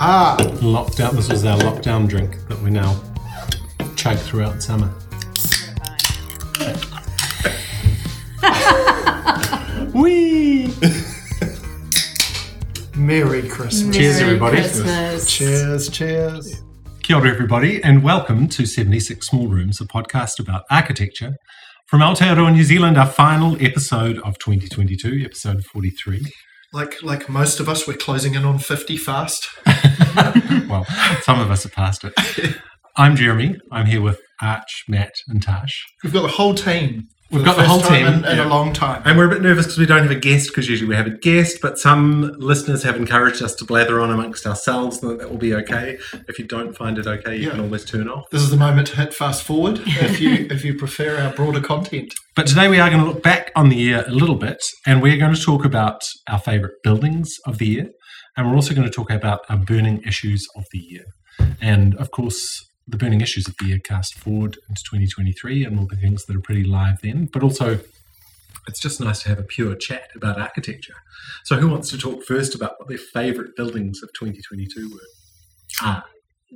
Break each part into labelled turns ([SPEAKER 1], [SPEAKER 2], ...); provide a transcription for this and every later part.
[SPEAKER 1] Ah,
[SPEAKER 2] Lockdown. This was our lockdown drink that we now chug throughout summer. Whee!
[SPEAKER 1] Merry Christmas.
[SPEAKER 2] Cheers,
[SPEAKER 3] Merry
[SPEAKER 2] everybody.
[SPEAKER 3] Christmas.
[SPEAKER 1] Cheers, cheers.
[SPEAKER 2] Kia ora, everybody, and welcome to 76 Small Rooms, a podcast about architecture from Aotearoa, New Zealand, our final episode of 2022, episode 43.
[SPEAKER 1] Like like most of us, we're closing in on 50 fast.
[SPEAKER 2] well, some of us have passed it. I'm Jeremy. I'm here with Arch, Matt, and Tash.
[SPEAKER 1] We've got the whole team. For
[SPEAKER 2] We've got the
[SPEAKER 1] first
[SPEAKER 2] whole team,
[SPEAKER 1] in, in
[SPEAKER 2] yeah.
[SPEAKER 1] a long time.
[SPEAKER 2] And we're a bit nervous because we don't have a guest, because usually we have a guest, but some listeners have encouraged us to blather on amongst ourselves, and that will be okay. If you don't find it okay, you
[SPEAKER 1] Yeah.
[SPEAKER 2] can always turn off.
[SPEAKER 1] This is the moment to hit fast forward if you if you prefer our broader content.
[SPEAKER 2] But today we are going to look back on the year a little bit, and we're going to talk about our favourite buildings of the year, and we're also going to talk about our burning issues of the year. And of course, the burning issues of the year cast forward into 2023 and will be things that are pretty live then, but also it's just nice to have a pure chat about architecture. So, who wants to talk first about what their favourite buildings of 2022 were? Ah,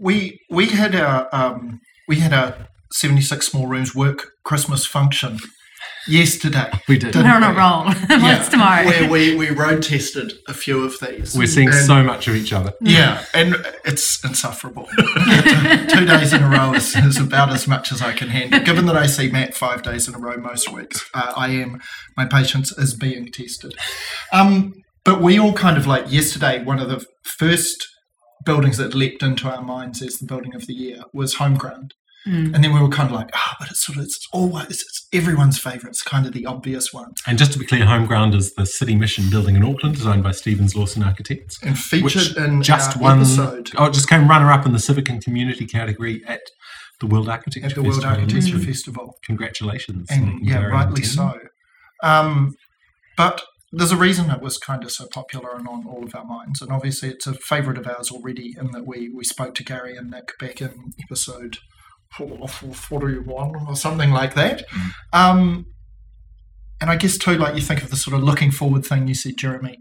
[SPEAKER 1] We we had our um, we had our 76 small rooms work Christmas function yesterday.
[SPEAKER 2] we did.
[SPEAKER 1] Didn't
[SPEAKER 3] We're on a roll. What's tomorrow?
[SPEAKER 1] Where we, we road tested a few of these.
[SPEAKER 2] We're seeing
[SPEAKER 1] And-
[SPEAKER 2] so much of each other.
[SPEAKER 1] Yeah, and it's insufferable. Two days in a row is, is about as much as I can handle. Given that I see Matt five days in a row most weeks, uh, I am my patience is being tested. Um, but we all kind of like yesterday. One of the first buildings that leapt into our minds as the building of the year was Homeground,
[SPEAKER 3] Mm.
[SPEAKER 1] and then we were kind of like, ah, but it's sort of it's always it's everyone's favourite. It's kind of the obvious one,
[SPEAKER 2] And just to be clear, Homeground is the City Mission building in Auckland, designed by Stevens Lawson Architects.
[SPEAKER 1] and featured in
[SPEAKER 2] just
[SPEAKER 1] our
[SPEAKER 2] won.
[SPEAKER 1] episode
[SPEAKER 2] Oh, it just came runner up in the civic and community category at the World Architecture
[SPEAKER 1] at the World
[SPEAKER 2] Festival
[SPEAKER 1] Architecture
[SPEAKER 2] Lisbon.
[SPEAKER 1] Festival.
[SPEAKER 2] Congratulations!
[SPEAKER 1] and yeah, rightly so. Um, but there's a reason it was kind of so popular and on all of our minds, and obviously it's a favourite of ours already. In that we we spoke to Gary and Nick back in episode forty-one or something like that. Um, and I guess too, like you think of the sort of looking forward thing you said, Jeremy.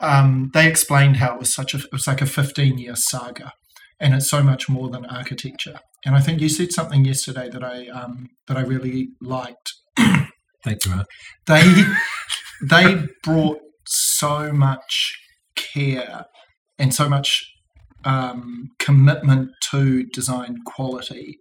[SPEAKER 1] Um, they explained how it was such a it was like a 15 year saga, and it's so much more than architecture. And I think you said something yesterday that I um, that I really liked
[SPEAKER 2] Thank you, Art.
[SPEAKER 1] they they brought so much care and so much um, commitment to design quality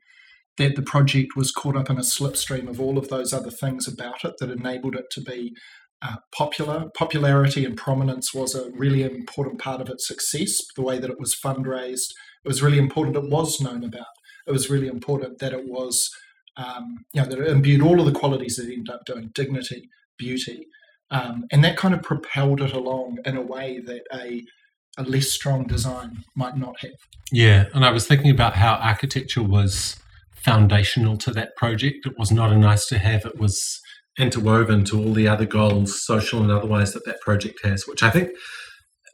[SPEAKER 1] that the project was caught up in a slipstream of all of those other things about it that enabled it to be uh, popular. Popularity and prominence was a really important part of its success. The way that it was fundraised, it was really important. It was known about. It was really important that it was um, you know, that it imbued all of the qualities that it ended up doing dignity, beauty, um, and that kind of propelled it along in a way that a, a less strong design might not have.
[SPEAKER 2] Yeah, and I was thinking about how architecture was foundational to that project. It was not a nice to have; it was interwoven to all the other goals, social and otherwise, that that project has. Which I think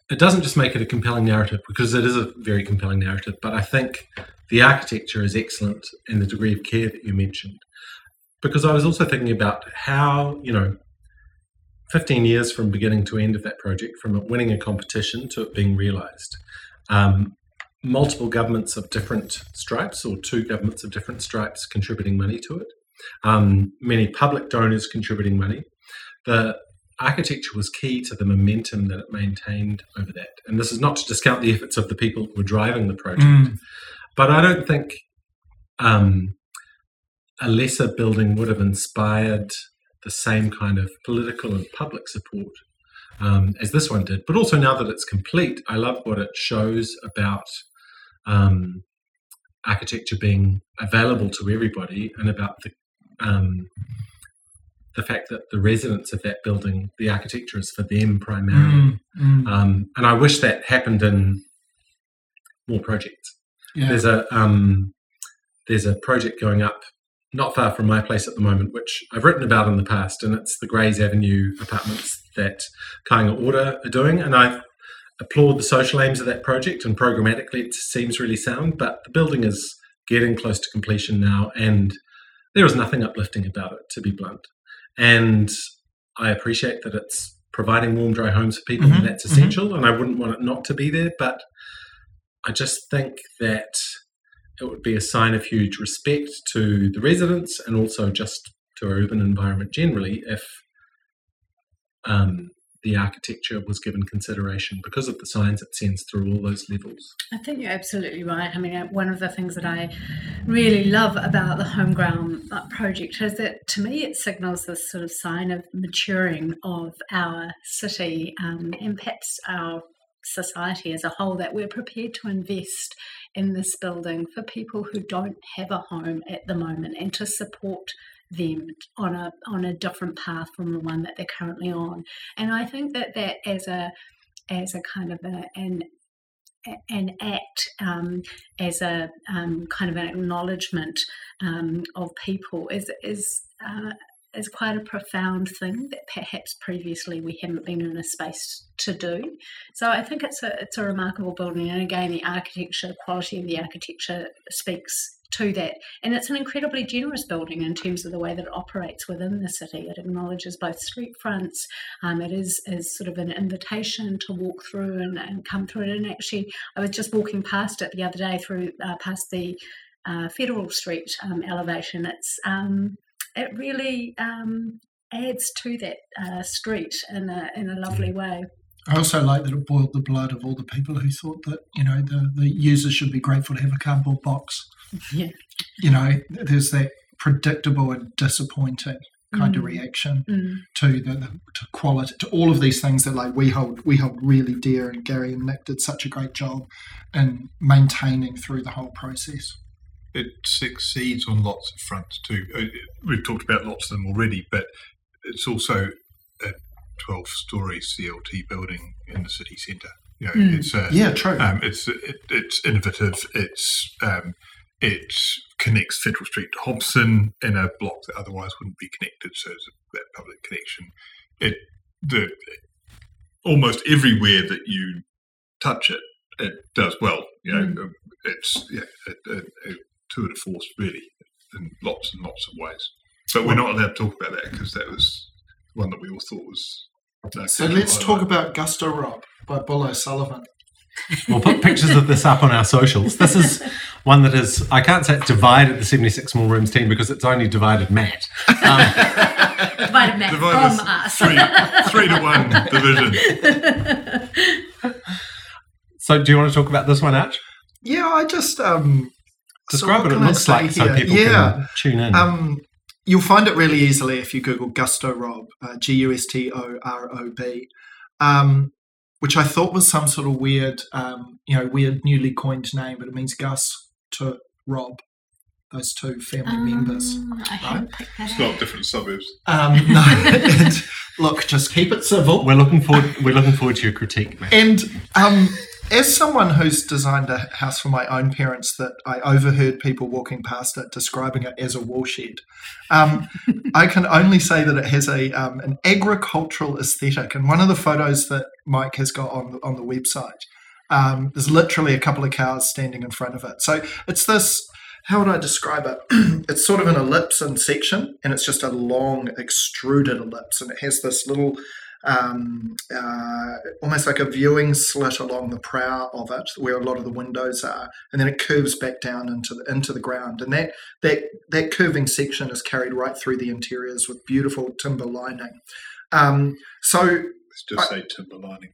[SPEAKER 2] it doesn't just make it a compelling narrative because it is a very compelling narrative, but I think the architecture is excellent and the degree of care that you mentioned. Because I was also thinking about how you know. 15 years from beginning to end of that project, from it winning a competition to it being realised. Um, multiple governments of different stripes, or two governments of different stripes, contributing money to it. Um, many public donors contributing money. The architecture was key to the momentum that it maintained over that. And this is not to discount the efforts of the people who were driving the project,
[SPEAKER 1] Mm.
[SPEAKER 2] but I don't think um, a lesser building would have inspired the same kind of political and public support um, as this one did. But also now that it's complete, I love what it shows about um, architecture being available to everybody and about the um, the fact that the residents of that building, the architecture is for them primarily.
[SPEAKER 1] Mm, mm,
[SPEAKER 2] Um, and I wish that happened in more projects.
[SPEAKER 1] yeah.
[SPEAKER 2] There's a um, there's a project going up not far from my place at the moment, which I've written about in the past, and it's the Grays Avenue apartments that Kainga Ora are doing. And I applaud the social aims of that project, and programmatically it seems really sound. But the building is getting close to completion now, and there is nothing uplifting about it, to be blunt. And I appreciate that it's providing warm, dry homes for people,
[SPEAKER 1] Mhm,
[SPEAKER 2] and that's
[SPEAKER 1] mhm.
[SPEAKER 2] essential. And I wouldn't want it not to be there, but I just think that it would be a sign of huge respect to the residents and also just to our urban environment generally if um, the architecture was given consideration because of the signs it sends through all those levels.
[SPEAKER 3] I think you're absolutely right. I mean, uh, one of the things that I really love about the Homeground uh, project is that to me it signals this sort of sign of maturing of our city um, and perhaps our society as a whole that we're prepared to invest in this building for people who don't have a home at the moment and to support them on a on a different path from the one that they're currently on. And I think that that as a as a kind of a, an an act um, as a um, kind of an acknowledgement um, of people is is uh, is quite a profound thing that perhaps previously we haven't been in a space to do. So I think it's a it's a remarkable building, and again, the architecture, the quality of the architecture speaks to that. And it's an incredibly generous building in terms of the way that it operates within the city. It acknowledges both street fronts. Um, it is, is sort of an invitation to walk through and, and come through it. And actually, I was just walking past it the other day through uh, past the uh, Federal Street um, elevation. It's um, it really um, adds to that uh, street in a in a lovely way.
[SPEAKER 1] I also like that it boiled the blood of all the people who thought that you know the, the users should be grateful to have a cardboard box.
[SPEAKER 3] Yeah.
[SPEAKER 1] You know, there's that predictable and disappointing kind of
[SPEAKER 3] Mm.
[SPEAKER 1] reaction
[SPEAKER 3] Mm.
[SPEAKER 1] to the, the to quality to all of these things that like we hold we hold really dear and Gary and Nick did such a great job in maintaining through the whole process.
[SPEAKER 4] it succeeds on lots of fronts too. Uh, We've talked about lots of them already, but it's also a 12 story CLT building in the city centre. You know,
[SPEAKER 3] Mm.
[SPEAKER 4] it's a,
[SPEAKER 1] Yeah, true.
[SPEAKER 4] um, it's it, it's innovative. It's um, it connects Federal Street to Hobson in a block that otherwise wouldn't be connected. So it's that public connection. It the almost everywhere that you touch it, it does well. You know,
[SPEAKER 3] Mm.
[SPEAKER 4] um, it's yeah, a, a, a tour de force really in lots and lots of ways. But we're not allowed to talk about that because that was one that we all thought was. uh,
[SPEAKER 1] so let's talk
[SPEAKER 4] highlight.
[SPEAKER 1] about Gusto Rob by Bull O'Sullivan.
[SPEAKER 2] We'll put pictures of this up on our socials. This is one that is, I can't say it's divided the 76 Small Rooms team because it's only divided Matt. Um,
[SPEAKER 3] Divided Matt
[SPEAKER 4] Divide
[SPEAKER 3] from us.
[SPEAKER 4] three, three to one division.
[SPEAKER 2] so, do you want to talk about this one, Arch?
[SPEAKER 1] Yeah, I just um so
[SPEAKER 2] Describe what it
[SPEAKER 1] can
[SPEAKER 2] looks
[SPEAKER 1] say
[SPEAKER 2] like so people
[SPEAKER 1] yeah.
[SPEAKER 2] can tune in.
[SPEAKER 1] Um, you'll find it really easily if you Google Gusto Rob, uh, G U S T O R O B, um, which I thought was some sort of weird, um, you know, weird newly coined name, but it means Gus to Rob, those two family members.
[SPEAKER 3] Um, I hadn't picked that
[SPEAKER 4] It's not different suburbs.
[SPEAKER 1] Um, no, it, look, just keep it civil.
[SPEAKER 2] we're looking forward. We're looking forward to your critique, Matt.
[SPEAKER 1] And um, as someone who's designed a house for my own parents, that I overheard people walking past it describing it as a woolshed, um, I can only say that it has a um, an agricultural aesthetic. And one of the photos that Mike has got on the, on the website, um, there's literally a couple of cows standing in front of it. So it's this. How would I describe it? it's sort of an ellipse in section, and it's just a long extruded ellipse, and it has this little um, uh, almost like a viewing slit along the prow of it, where a lot of the windows are, and then it curves back down into the into the ground. And that that that curving section is carried right through the interiors with beautiful timber lining. Um, so,
[SPEAKER 4] Let's just say timber lining.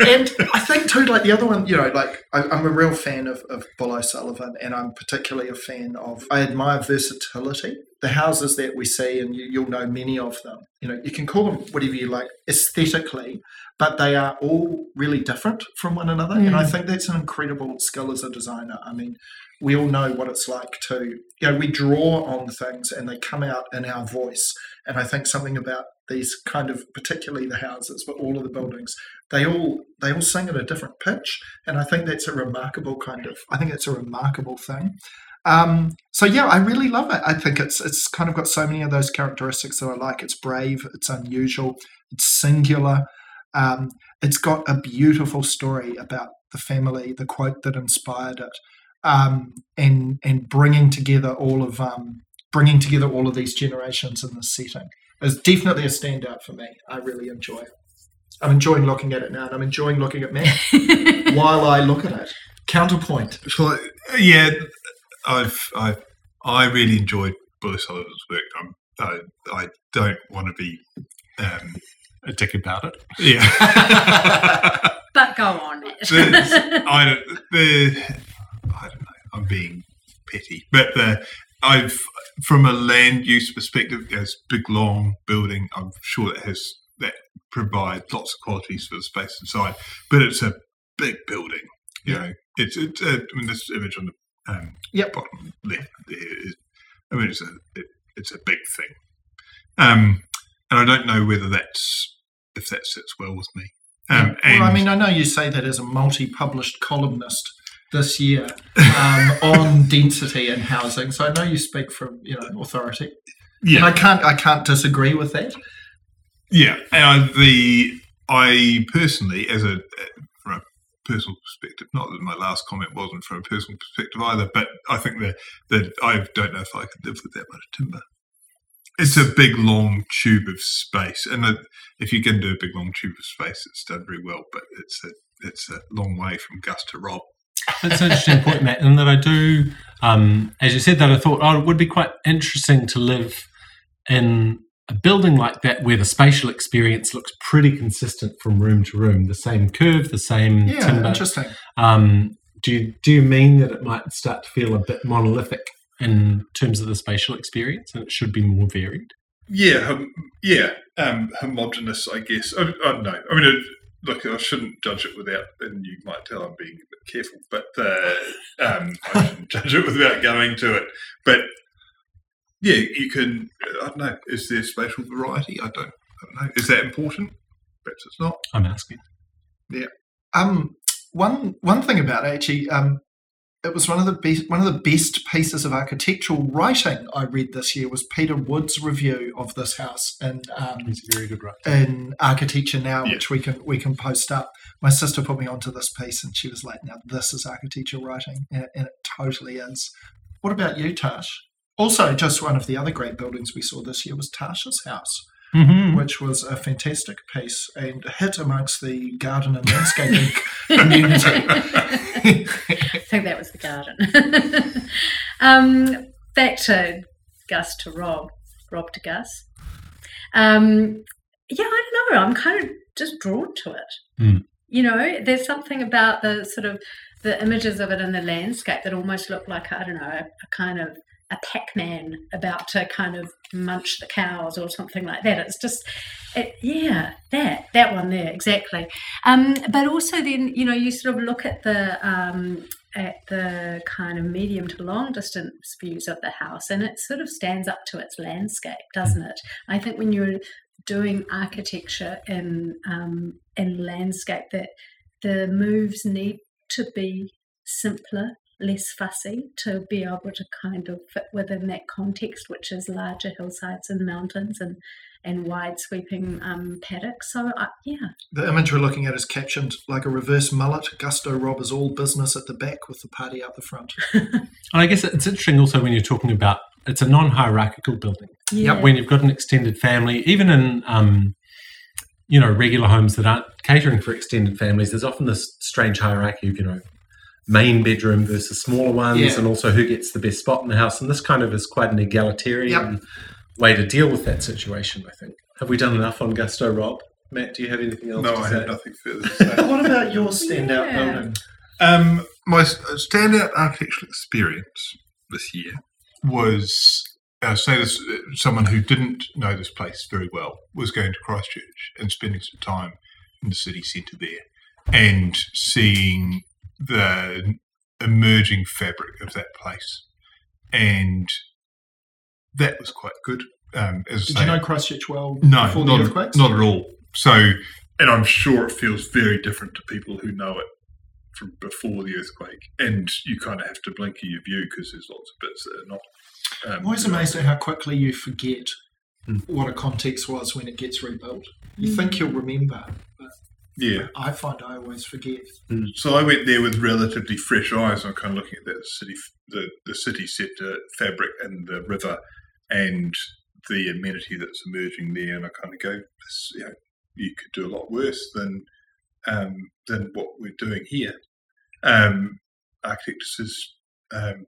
[SPEAKER 1] And I think too, like the other one, you know, like I, I'm a real fan of of Bull O'Sullivan, and I'm particularly a fan of. I admire versatility. The houses that we see, and you, you'll know many of them. You know, you can call them whatever you like aesthetically, but they are all really different from one another. And I mm. think that's an incredible skill as a designer. I mean, we all know what it's like to, you know, we draw on things and they come out in our voice. And I think something about these kind of, particularly the houses, but all of the buildings, they all they all sing at a different pitch. And I think that's a remarkable kind of, I think it's a remarkable thing. Um, so yeah, I really love it. I think it's it's kind of got so many of those characteristics that I like. It's brave, it's unusual, it's singular. Um, it's got a beautiful story about the family, the quote that inspired it, um, and and bringing together all of um, bringing together all of these generations in this setting is definitely a standout for me. I really enjoy it. I'm enjoying looking at it now, and I'm enjoying looking at Matt while I look at it. Counterpoint.
[SPEAKER 4] So, yeah, I've I I really enjoyed Bull O'Sullivan's work. I'm, I I don't want to be um,
[SPEAKER 2] A dick about it.
[SPEAKER 4] yeah.
[SPEAKER 3] but go on.
[SPEAKER 4] I don't the I don't know. I'm being petty, but the I've from a land use perspective, as big long building, I'm sure that has that provides lots of qualities for the space inside. But it's a big building. You know, it's it's. Uh, I mean, this image on the um,
[SPEAKER 1] Yep.
[SPEAKER 4] bottom left there is. I mean, it's a it, it's a big thing. Um, and I don't know whether that's if that sits well with me. Um,
[SPEAKER 1] well, I mean, I know you say that as a multi-published columnist this year um, on density and housing, so I know you speak from you know authority,
[SPEAKER 4] yeah,
[SPEAKER 1] and I can't I can't disagree with that.
[SPEAKER 4] Yeah, and I, the I personally, as a from a personal perspective, not that my last comment wasn't from a personal perspective either, but I think that that I don't know if I could live with that much timber. It's a big long tube of space, and if you can do a big long tube of space, it's done very well. But it's a it's a long way from Gus to Rob.
[SPEAKER 2] That's an interesting point, Matt. And that I do, um, as you said, that I thought, oh, it would be quite interesting to live in a building like that where the spatial experience looks pretty consistent from room to room, the same curve, the same
[SPEAKER 1] Yeah,
[SPEAKER 2] timber.
[SPEAKER 1] interesting.
[SPEAKER 2] Um, do you, do you mean that it might start to feel a bit monolithic in terms of the spatial experience, and it should be more varied?
[SPEAKER 4] Yeah, hom- yeah, um, homogenous, I guess. I, I don't know. I mean, it, look, I shouldn't judge it without, and you might tell I'm being a bit careful, but uh, um, I shouldn't judge it without going to it. But yeah, you can. I don't know. Is there spatial variety? I don't. I don't know. Is that important? Perhaps it's not.
[SPEAKER 2] I'm asking. Yeah.
[SPEAKER 1] Um, one one thing about it, actually, um, it was one of the best one of the best pieces of architectural writing I read this year was Peter Wood's review of this house in um,
[SPEAKER 2] He's a very good writer.
[SPEAKER 1] in Architecture Now,
[SPEAKER 4] Yeah.
[SPEAKER 1] which we can we can post up. My sister put me onto this piece, and she was like, "Now this is architecture writing," and, and it totally is. What about you, Tash? Also, just one of the other great buildings we saw this year was Tasha's house,
[SPEAKER 2] Mm-hmm.
[SPEAKER 1] which was a fantastic piece and a hit amongst the garden and landscaping community.
[SPEAKER 3] Think that was the garden. um, back to Gus to Rob, Rob to Gus. Um, yeah, I don't know. I'm kind of just drawn to it.
[SPEAKER 2] Hmm.
[SPEAKER 3] You know, there's something about the sort of the images of it in the landscape that almost look like I don't know a, a kind of a Pac-Man about to kind of munch the cows or something like that. It's just, it, yeah, that that one there exactly. Um, but also then you know you sort of look at the um, at the kind of medium to long distance views of the house, and it sort of stands up to its landscape, doesn't it? I think when you're doing architecture in um, in landscape, that the moves need to be simpler, less fussy, to be able to kind of fit within that context, which is larger hillsides and mountains and and wide sweeping um, paddocks. So I yeah,
[SPEAKER 1] The image we're looking at is captioned like a reverse mullet. Gusto Rob is all business at the back with the party out the front.
[SPEAKER 2] And I guess it's interesting also when you're talking about it's a non-hierarchical building.
[SPEAKER 3] yeah.
[SPEAKER 2] When you've got an extended family, even in um, you know regular homes that aren't catering for extended families, there's often this strange hierarchy of you know main bedroom versus smaller ones,
[SPEAKER 1] Yeah.
[SPEAKER 2] and also who gets the best spot in the house. And this kind of is quite an egalitarian way to deal with that situation. I think. Have we done enough on Gusto, Rob? Matt, do you have anything else
[SPEAKER 4] No,
[SPEAKER 2] to
[SPEAKER 4] I
[SPEAKER 2] say?
[SPEAKER 4] have nothing further to say.
[SPEAKER 1] what about your standout
[SPEAKER 3] Yeah.
[SPEAKER 1] building?
[SPEAKER 4] Um, my standout architectural experience this year was, uh, say this, uh, someone who didn't know this place very well was going to Christchurch and spending some time in the city centre there and seeing the emerging fabric of that place. And that was quite good. Um, as
[SPEAKER 1] Did
[SPEAKER 4] say,
[SPEAKER 1] you know Christchurch well
[SPEAKER 4] no,
[SPEAKER 1] before the
[SPEAKER 4] not,
[SPEAKER 1] earthquakes?
[SPEAKER 4] not at all. So, and I'm sure it feels very different to people who know it from before the earthquake. And you kind of have to blinker your view because there's lots of bits that are not. Um,
[SPEAKER 1] I'm always amazed at how quickly you forget
[SPEAKER 2] Hmm.
[SPEAKER 1] what a context was when it gets rebuilt. You think you'll remember, but
[SPEAKER 4] Yeah.
[SPEAKER 1] I find I always forget.
[SPEAKER 4] So I went there with relatively fresh eyes. I'm kind of looking at that city, the the city sector fabric and the river, and the amenity that's emerging there. And I kind of go, you know, you could do a lot worse than um, than what we're doing here. Um, Architects' um,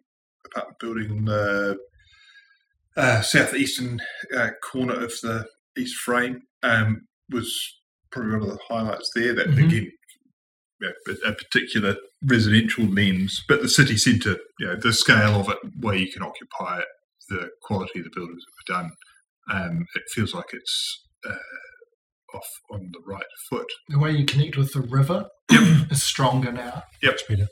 [SPEAKER 4] apartment building in the uh, southeastern uh, corner of the east frame um, was probably one of the highlights there. That
[SPEAKER 1] Mhm.
[SPEAKER 4] again, you a a particular residential lens, but the city centre, you know, the scale of it, where you can occupy it, the quality of the buildings that were done, um, it feels like it's uh, off on the right foot.
[SPEAKER 1] The way you connect with the river is stronger now.
[SPEAKER 2] Much better.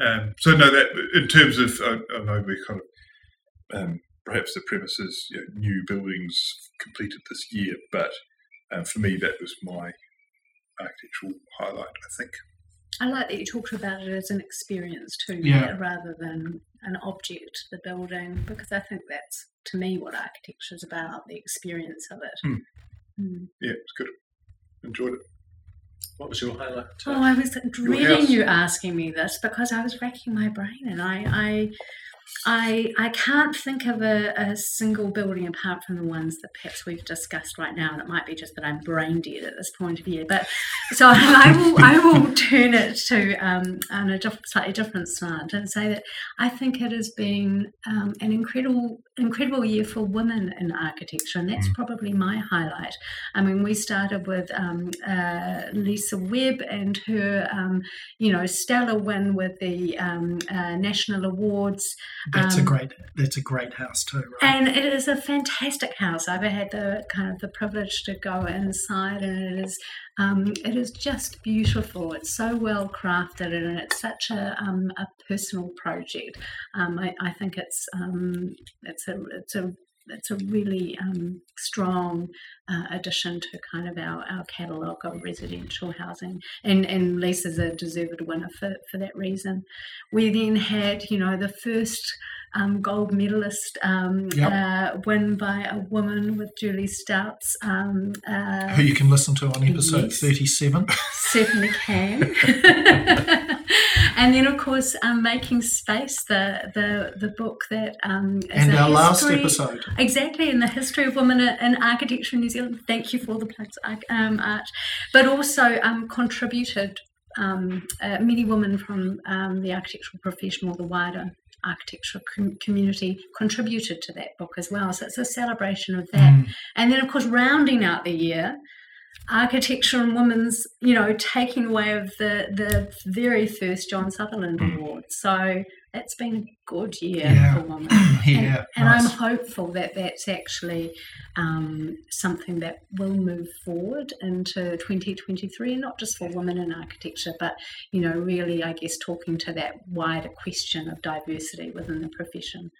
[SPEAKER 4] Um, so no, that in terms of, I, I know we kind of um, perhaps the premises you know, new buildings completed this year, but um, for me that was my architectural highlight. I think.
[SPEAKER 3] I like that you talked about it as an experience too,
[SPEAKER 1] Yeah.
[SPEAKER 3] Matt, rather than an object, the building, because I think that's to me what architecture is about, the experience of it.
[SPEAKER 4] Hmm.
[SPEAKER 3] Hmm.
[SPEAKER 4] Yeah, it's good. Enjoyed it.
[SPEAKER 2] What was your highlight?
[SPEAKER 3] Oh, I was dreading you asking me this because I was racking my brain and I I I, I can't think of a, a single building apart from the ones that perhaps we've discussed right now, and it might be just that I'm brain dead at this point of year. But so I will I will turn it to um, on a diff- slightly different slant and say that I think it has been um, an incredible incredible year for women in architecture, and that's probably my highlight. I mean, we started with um, uh, Lisa Webb and her, um, you know, stellar win with the um, uh, national awards,
[SPEAKER 1] That's a
[SPEAKER 3] Um,
[SPEAKER 1] great. That's a great house too, right?
[SPEAKER 3] and it is a fantastic house. I've had the kind of the privilege to go inside, and it is, um, it is just beautiful. It's so well crafted, and it's such a um, a personal project. Um, I, I think it's um, it's a it's a it's a really um, strong uh, addition to kind of our, our catalogue of residential housing. And, and Lisa's a deserved winner for, for that reason. We then had, you know, the first um, gold medalist um,
[SPEAKER 1] Yep.
[SPEAKER 3] uh, win by a woman with Julie Stout's um, uh,
[SPEAKER 1] Who you can listen to on episode
[SPEAKER 3] Yes.
[SPEAKER 1] thirty-seven.
[SPEAKER 3] certainly can. and then, of course, um, making space the the the book that um, is
[SPEAKER 1] and our last episode.
[SPEAKER 3] Exactly, in the history of women in architecture in New Zealand. Thank you for the plugs, um, Art. But also um, contributed um, uh, many women from um, the architectural profession or the wider architectural com- community contributed to that book as well. So it's a celebration of that.
[SPEAKER 1] Mm.
[SPEAKER 3] And then, of course, rounding out the year, architecture and women's, you know, taking away of the the very first John Sutherland
[SPEAKER 1] Mm.
[SPEAKER 3] Award. So it's been a good year
[SPEAKER 1] Yeah.
[SPEAKER 3] for women.
[SPEAKER 1] Yeah,
[SPEAKER 3] and, and I'm hopeful that that's actually um, something that will move forward into 2023, and not just for women in architecture, but you know, really, I guess, talking to that wider question of diversity within the profession.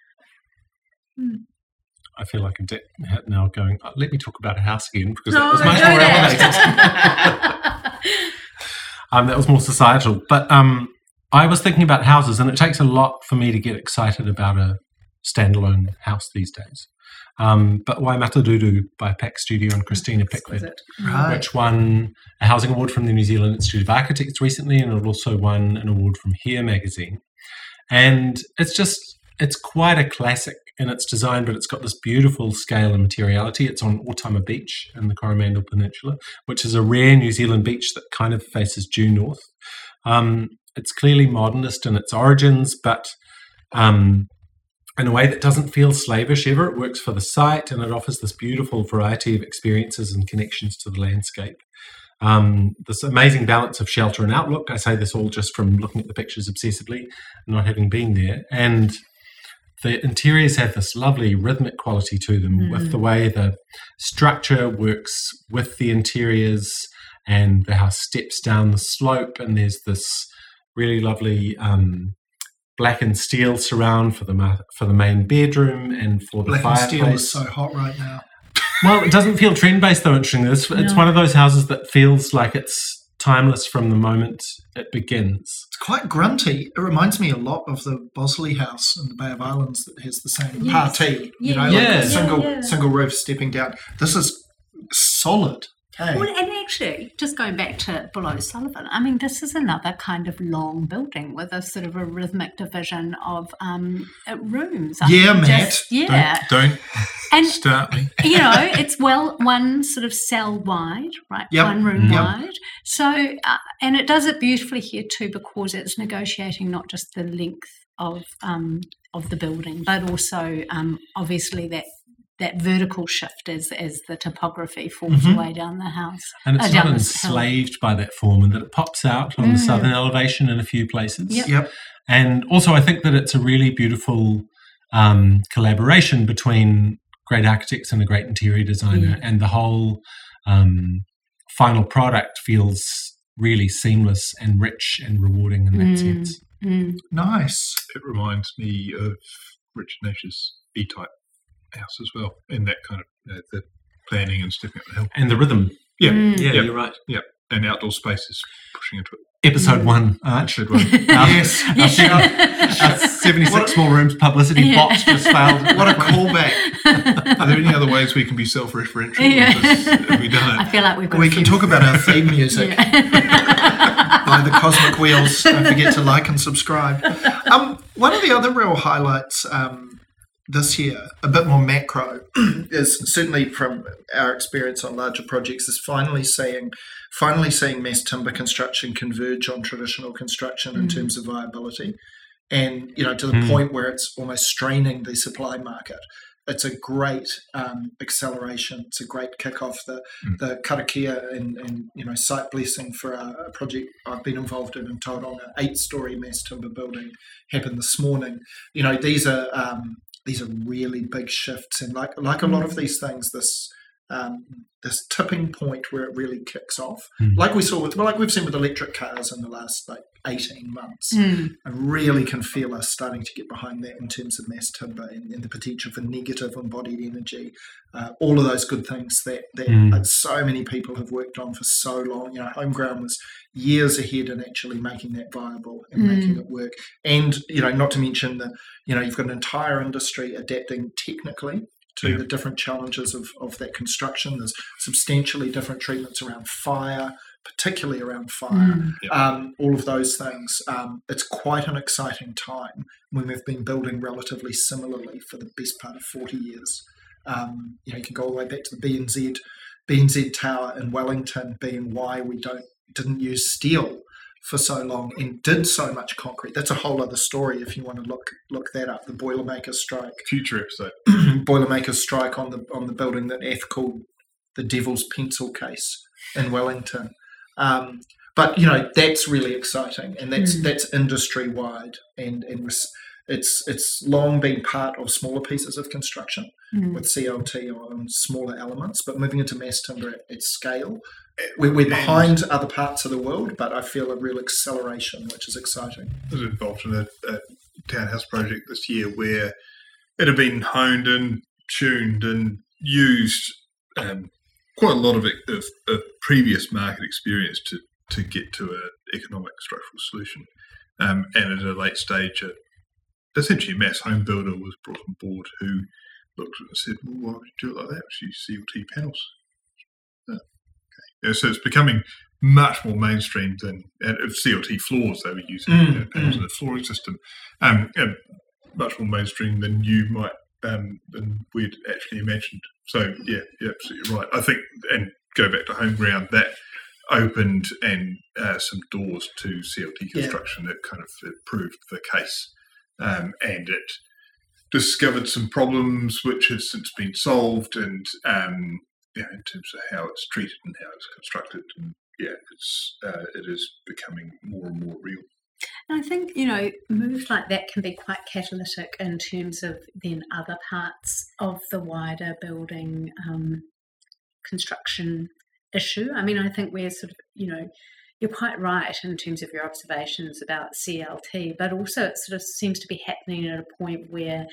[SPEAKER 2] I feel like debt now going, "Oh, let me talk about a house again because that was much more elevated. um, that was more societal. But um, I was thinking about houses, and it takes a lot for me to get excited about a standalone house these days. Um, but Waimata Dudu by Pac Studio and Christina Pickford,
[SPEAKER 1] Right.
[SPEAKER 2] which won a housing award from the New Zealand Institute of Architects recently, and it also won an award from Here magazine. And it's just, it's quite a classic in its design, but it's got this beautiful scale and materiality. It's on Otama Beach in the Coromandel Peninsula, which is a rare New Zealand beach that kind of faces due north. Um, it's clearly modernist in its origins, but um, in a way that doesn't feel slavish ever. It works for the site and it offers this beautiful variety of experiences and connections to the landscape. Um, this amazing balance of shelter and outlook. I say this all just from looking at the pictures obsessively, not having been there. And the interiors have this lovely rhythmic quality to them with the way the structure works with the interiors and the house steps down the slope and there's this really lovely um, black and steel surround for the ma- for the main bedroom and for the
[SPEAKER 1] Black and
[SPEAKER 2] fireplace.
[SPEAKER 1] steel is so hot right now.
[SPEAKER 2] Well, it doesn't feel trend based though. Interesting. It's, it's one of those houses that feels like it's timeless from the moment it begins.
[SPEAKER 1] It's quite grunty. It reminds me a lot of the Bosley House in the Bay of Islands that has the same
[SPEAKER 3] Yes.
[SPEAKER 1] party. You
[SPEAKER 3] Yeah,
[SPEAKER 1] know,
[SPEAKER 2] yeah,
[SPEAKER 1] like a
[SPEAKER 2] yeah,
[SPEAKER 1] single
[SPEAKER 3] yeah.
[SPEAKER 1] single roof stepping down. This is solid. Hey.
[SPEAKER 3] Well, and actually, just going back to Bull O'Sullivan, I mean, this is another kind of long building with a sort of a rhythmic division of um, uh, rooms. I
[SPEAKER 1] Yeah,
[SPEAKER 3] mean,
[SPEAKER 1] Matt.
[SPEAKER 3] just- yeah,
[SPEAKER 4] Don't, don't
[SPEAKER 3] and
[SPEAKER 4] start me.
[SPEAKER 3] you know, it's well one sort of cell wide, right?
[SPEAKER 1] Yep.
[SPEAKER 3] One room
[SPEAKER 1] Yep.
[SPEAKER 3] wide. So, uh, and it does it beautifully here too because it's negotiating not just the length of um, of the building, but also um, obviously that that vertical shift as as the topography falls
[SPEAKER 1] Mhm.
[SPEAKER 3] away down the house.
[SPEAKER 2] And it's
[SPEAKER 3] Uh,
[SPEAKER 2] not
[SPEAKER 3] down hill.
[SPEAKER 2] enslaved by that form, and that it pops out on the
[SPEAKER 3] Mm.
[SPEAKER 2] southern elevation in a few places.
[SPEAKER 3] Yep.
[SPEAKER 1] Yep.
[SPEAKER 2] And also, I think that it's a really beautiful um, collaboration between great architects and a great interior designer,
[SPEAKER 3] Yeah.
[SPEAKER 2] and the whole um, final product feels really seamless and rich and rewarding in that
[SPEAKER 3] Mm.
[SPEAKER 2] sense.
[SPEAKER 3] Mm.
[SPEAKER 1] Nice.
[SPEAKER 4] It reminds me of Richard Naish's E-type house as well, in that kind of you know, the planning and stepping up the hill,
[SPEAKER 2] And the rhythm.
[SPEAKER 4] Yeah.
[SPEAKER 3] Mm.
[SPEAKER 2] Yeah,
[SPEAKER 4] Yep.
[SPEAKER 2] you're right.
[SPEAKER 4] Yeah, and outdoor spaces pushing into it.
[SPEAKER 2] Episode
[SPEAKER 3] Mm.
[SPEAKER 2] one, Arch.
[SPEAKER 4] Actually, well,
[SPEAKER 1] Yes.
[SPEAKER 2] Our, our 76
[SPEAKER 1] What-
[SPEAKER 2] small rooms publicity
[SPEAKER 3] Yeah.
[SPEAKER 2] box just failed.
[SPEAKER 1] What a callback.
[SPEAKER 4] are there any other ways we can be self-referential?
[SPEAKER 3] Yeah.
[SPEAKER 4] with this? Have we done
[SPEAKER 3] I feel like we've got
[SPEAKER 1] We can talk about our theme music
[SPEAKER 3] Yeah.
[SPEAKER 1] by the Cosmic Wheels. Don't forget to like and subscribe. Um, one of the other real highlights um, this year, a bit more macro, is certainly from our experience on larger projects, is finally seeing finally seeing mass timber construction converge on traditional construction in
[SPEAKER 3] Mm.
[SPEAKER 1] terms of viability, and you know to the
[SPEAKER 2] Mm.
[SPEAKER 1] point where it's almost straining the supply market. It's a great um, acceleration. It's a great kickoff. The
[SPEAKER 4] Mm.
[SPEAKER 1] the karakia and, and you know site blessing for a, a project I've been involved in in Tauranga, eight story mass timber building happened this morning. You know these are um, these are really big shifts, and like like a lot mm. of these things, this um, this tipping point where it really kicks off,
[SPEAKER 2] Mm.
[SPEAKER 1] like we saw with well, like we've seen with electric cars in the last like eighteen months.
[SPEAKER 3] Mm.
[SPEAKER 1] I really can feel us starting to get behind that in terms of mass timber and, and the potential for negative embodied energy, uh, all of those good things that, that
[SPEAKER 2] Mm.
[SPEAKER 1] uh, so many people have worked on for so long. You know, Homeground was years ahead in actually making that viable and
[SPEAKER 3] Mm.
[SPEAKER 1] making it work. And, you know, not to mention the, you know, you've got an entire industry adapting technically to
[SPEAKER 4] Yeah.
[SPEAKER 1] the different challenges of, of that construction. There's substantially different treatments around fire, particularly around fire
[SPEAKER 3] Mm.
[SPEAKER 1] um, all of those things. Um, it's quite an exciting time when we've been building relatively similarly for the best part of 40 years. Um, you know, you can go all the way back to the BNZ, BNZ Tower in Wellington being why we don't didn't use steel for so long and did so much concrete. That's a whole other story if you want to look look that up. The Boilermaker strike.
[SPEAKER 4] Future episode.
[SPEAKER 1] Boilermakers strike on the on the building that F called the Devil's Pencil case in Wellington. Um, but you know that's really exciting, and that's
[SPEAKER 3] Mm.
[SPEAKER 1] that's industry wide, and and it's it's long been part of smaller pieces of construction
[SPEAKER 3] Mm.
[SPEAKER 1] with CLT on smaller elements, but moving into mass timber at, at scale, we're, we're behind other parts of the world, but I feel a real acceleration, which is exciting.
[SPEAKER 4] I was involved in a, a townhouse project this year where it had been honed and tuned and used um, quite a lot of, it, of, of previous market experience to, to get to an economic structural solution. Um, and at a late stage, a, essentially a mass home builder was brought on board who looked at and said, well, why would you do it like that? Just use CLT panels. Oh, okay. Yeah, so it's becoming much more mainstream than of CLT floors they were using
[SPEAKER 1] Mm,
[SPEAKER 4] you know, panels in the flooring system. Um, much more mainstream than you might um, than we'd actually imagined. So yeah, you're absolutely right. I think and go back to home ground that opened and uh, some doors to CLT
[SPEAKER 1] Yeah.
[SPEAKER 4] construction that kind of proved the case, um, and it discovered some problems which have since been solved, and um, yeah, in terms of how it's treated and how it's constructed, and yeah, it's uh, it is becoming more and more real.
[SPEAKER 3] And I think, you know, moves like that can be quite catalytic in terms of then other parts of the wider building um, construction issue. I mean, I think we're sort of, you know, you're quite right in terms of your observations about CLT, but also it sort of seems to be happening at a point where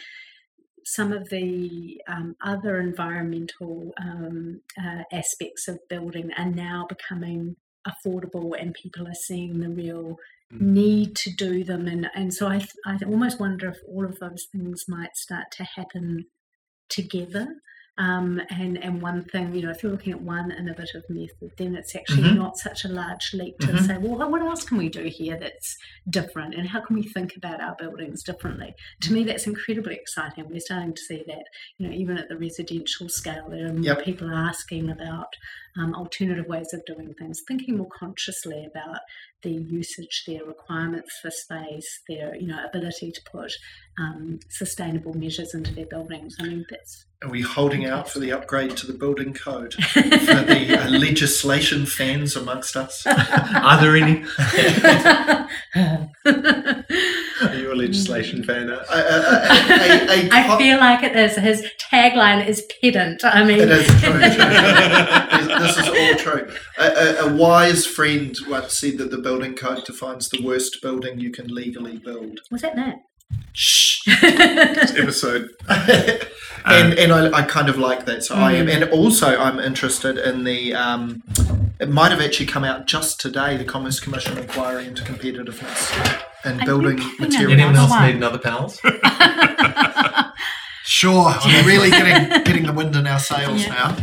[SPEAKER 3] some of the um, other environmental um, uh, aspects of building are now becoming affordable and people are seeing the real need to do them and and so I I almost wonder if all of those things might start to happen together Um, and and one thing, you know, if you're looking at one innovative method, then it's actually
[SPEAKER 1] Mhm.
[SPEAKER 3] not such a large leap to
[SPEAKER 1] Mhm.
[SPEAKER 3] say, well, what- what else can we do here that's different, and how can we think about our buildings differently? To me, that's incredibly exciting. We're starting to see that, you know, even at the residential scale, there are more
[SPEAKER 1] Yep.
[SPEAKER 3] people asking about um, alternative ways of doing things, thinking more consciously about their usage, their requirements for space, their you know ability to put um, sustainable measures into their buildings. I mean, that's
[SPEAKER 1] Are we holding out for the upgrade to the building code for the uh, legislation fans amongst us?
[SPEAKER 2] Are there any?
[SPEAKER 3] I
[SPEAKER 2] Are you a legislation fan? Art?
[SPEAKER 1] A, a, a, a, a co-
[SPEAKER 3] feel like it is. His tagline is pedant. I mean,
[SPEAKER 1] It is true. this is all true. A, a, a wise friend once said that the building code defines the worst building you can legally build.
[SPEAKER 3] was that that?
[SPEAKER 1] Shh.
[SPEAKER 4] episode.
[SPEAKER 1] and and I, I kind of like that. So I am, and also I'm interested in the. Um, it might have actually come out just today. The Commerce Commission inquiry into competitiveness and
[SPEAKER 3] I
[SPEAKER 1] building
[SPEAKER 3] think
[SPEAKER 1] materials.
[SPEAKER 2] Anyone else
[SPEAKER 3] One.
[SPEAKER 2] need another pals?
[SPEAKER 1] Sure, I'm really getting getting the wind in our sails
[SPEAKER 3] Yeah.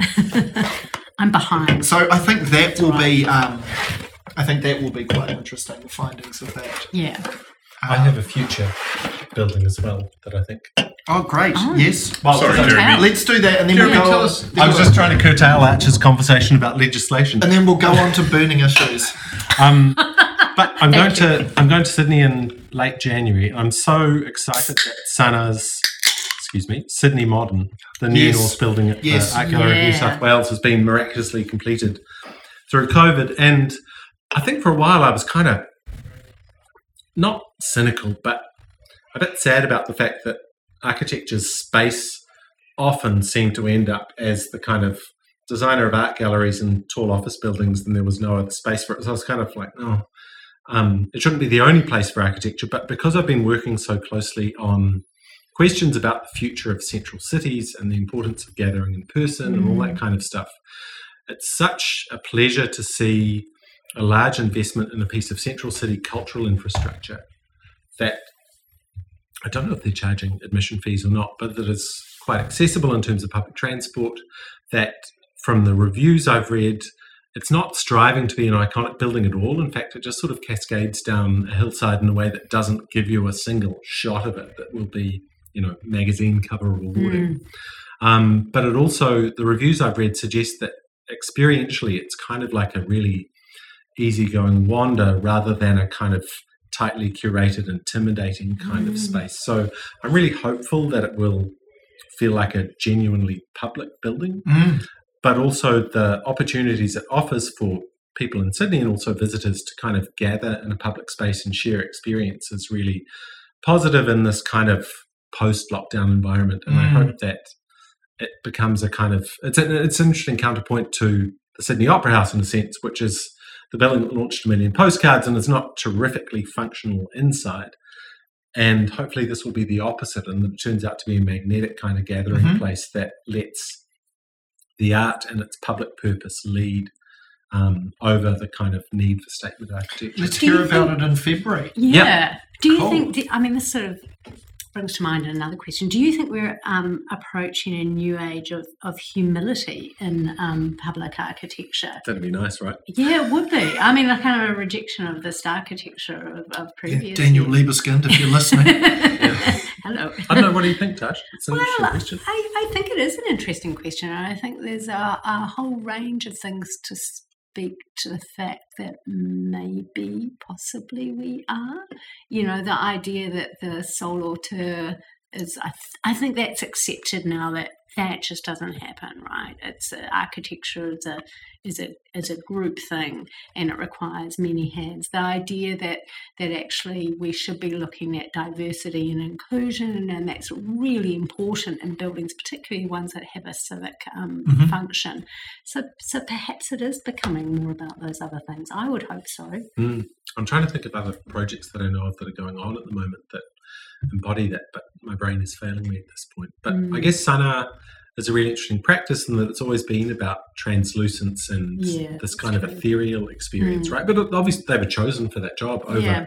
[SPEAKER 1] now.
[SPEAKER 3] I'm behind.
[SPEAKER 1] So I think that will be. Um, I think that will be quite interesting. The findings of that.
[SPEAKER 3] Yeah.
[SPEAKER 2] I have a future building as well that I think.
[SPEAKER 1] Oh, great!
[SPEAKER 3] Oh.
[SPEAKER 1] Yes.
[SPEAKER 2] Well,
[SPEAKER 4] Sorry,
[SPEAKER 2] I-
[SPEAKER 4] Jeremy.
[SPEAKER 1] Let's do that, and then
[SPEAKER 4] Jeremy,
[SPEAKER 1] we'll go.
[SPEAKER 4] tell us-
[SPEAKER 1] then
[SPEAKER 2] I was
[SPEAKER 1] we'll-
[SPEAKER 2] just trying to curtail Archer's conversation about legislation.
[SPEAKER 1] and then we'll go on to burning issues.
[SPEAKER 2] Um, but I'm going
[SPEAKER 3] Thank
[SPEAKER 2] to I'm going to Sydney in late January. I'm so excited that SANAA's excuse me Sydney Modern, the new
[SPEAKER 1] Yes.
[SPEAKER 2] North building at
[SPEAKER 1] Yes.
[SPEAKER 2] the Art Gallery of New South Wales, has been miraculously completed through COVID. And I think for a while I was kind of not cynical, but a bit sad about the fact that architecture's space often seemed to end up as the kind of designer of art galleries and tall office buildings, and there was no other space for it. So I was kind of like, oh, um, it shouldn't be the only place for architecture. But because I've been working so closely on questions about the future of central cities and the importance of gathering in person and all that kind of stuff, it's such a pleasure to see a large investment in a piece of central city cultural infrastructure that I don't know if they're charging admission fees or not, but that is quite accessible in terms of public transport. That from the reviews I've read, it's not striving to be an iconic building at all. In fact, it just sort of cascades down a hillside in a way that doesn't give you a single shot of it that will be, you know, magazine cover rewarding. Um, but it also, the reviews I've read suggest that experientially it's kind of like a really easygoing wander rather than a kind of tightly curated, intimidating kind of
[SPEAKER 3] Mm.
[SPEAKER 2] space. So I'm really hopeful that it will feel like a genuinely public building,
[SPEAKER 1] Mm.
[SPEAKER 2] But also the opportunities it offers for people in Sydney and also visitors to kind of gather in a public space and share experience is really positive in this kind of post lockdown environment. And I
[SPEAKER 1] Mm.
[SPEAKER 2] hope that it becomes a kind of it's an, it's an interesting counterpoint to the Sydney Opera House in a sense, which is the building that launched a million postcards and is not terrifically functional inside. And hopefully, this will be the opposite, and it turns out to be a magnetic kind of gathering
[SPEAKER 1] Mhm.
[SPEAKER 2] place that lets the art and its public purpose lead um, over the kind of need for statement architecture.
[SPEAKER 1] Let's hear about it in February.
[SPEAKER 3] Yeah. Do you
[SPEAKER 1] Cool.
[SPEAKER 3] think? do- I mean, this sort of brings to mind another question. Do you think we're um, approaching a new age of, of humility in um, public architecture?
[SPEAKER 2] That'd be nice, right?
[SPEAKER 3] Yeah, it would be. I mean, a kind of a rejection of this architecture of, of
[SPEAKER 1] Yeah,
[SPEAKER 3] previous.
[SPEAKER 1] Daniel
[SPEAKER 3] years.
[SPEAKER 1] Libeskind, if you're listening.
[SPEAKER 3] Hello.
[SPEAKER 2] I don't know. What do you think, Tash? It's an interesting
[SPEAKER 3] Well,
[SPEAKER 2] question.
[SPEAKER 3] I, I think it is an interesting question, and I think there's a, a whole range of things to speak to the fact that maybe, possibly, we are. You know, the idea that the sole auteur is, I, th- I think that's accepted now that that just doesn't happen, right? It's uh, architecture is a is a is a group thing, and it requires many hands. The idea that that actually we should be looking at diversity and inclusion, and that's really important in buildings, particularly ones that have a civic um,
[SPEAKER 1] Mhm.
[SPEAKER 3] function. So, so perhaps it is becoming more about those other things. I would hope so.
[SPEAKER 2] Mm. I'm trying to think of other projects that I know of that are going on at the moment that embody that, but my brain is failing me at this point. But I
[SPEAKER 3] Mm.
[SPEAKER 2] guess SANAA is a really interesting practice in that it's always been about translucence and
[SPEAKER 3] Yeah,
[SPEAKER 2] this kind of ethereal experience,
[SPEAKER 3] Mm.
[SPEAKER 2] right? But obviously they were chosen for that job over,
[SPEAKER 3] Yeah.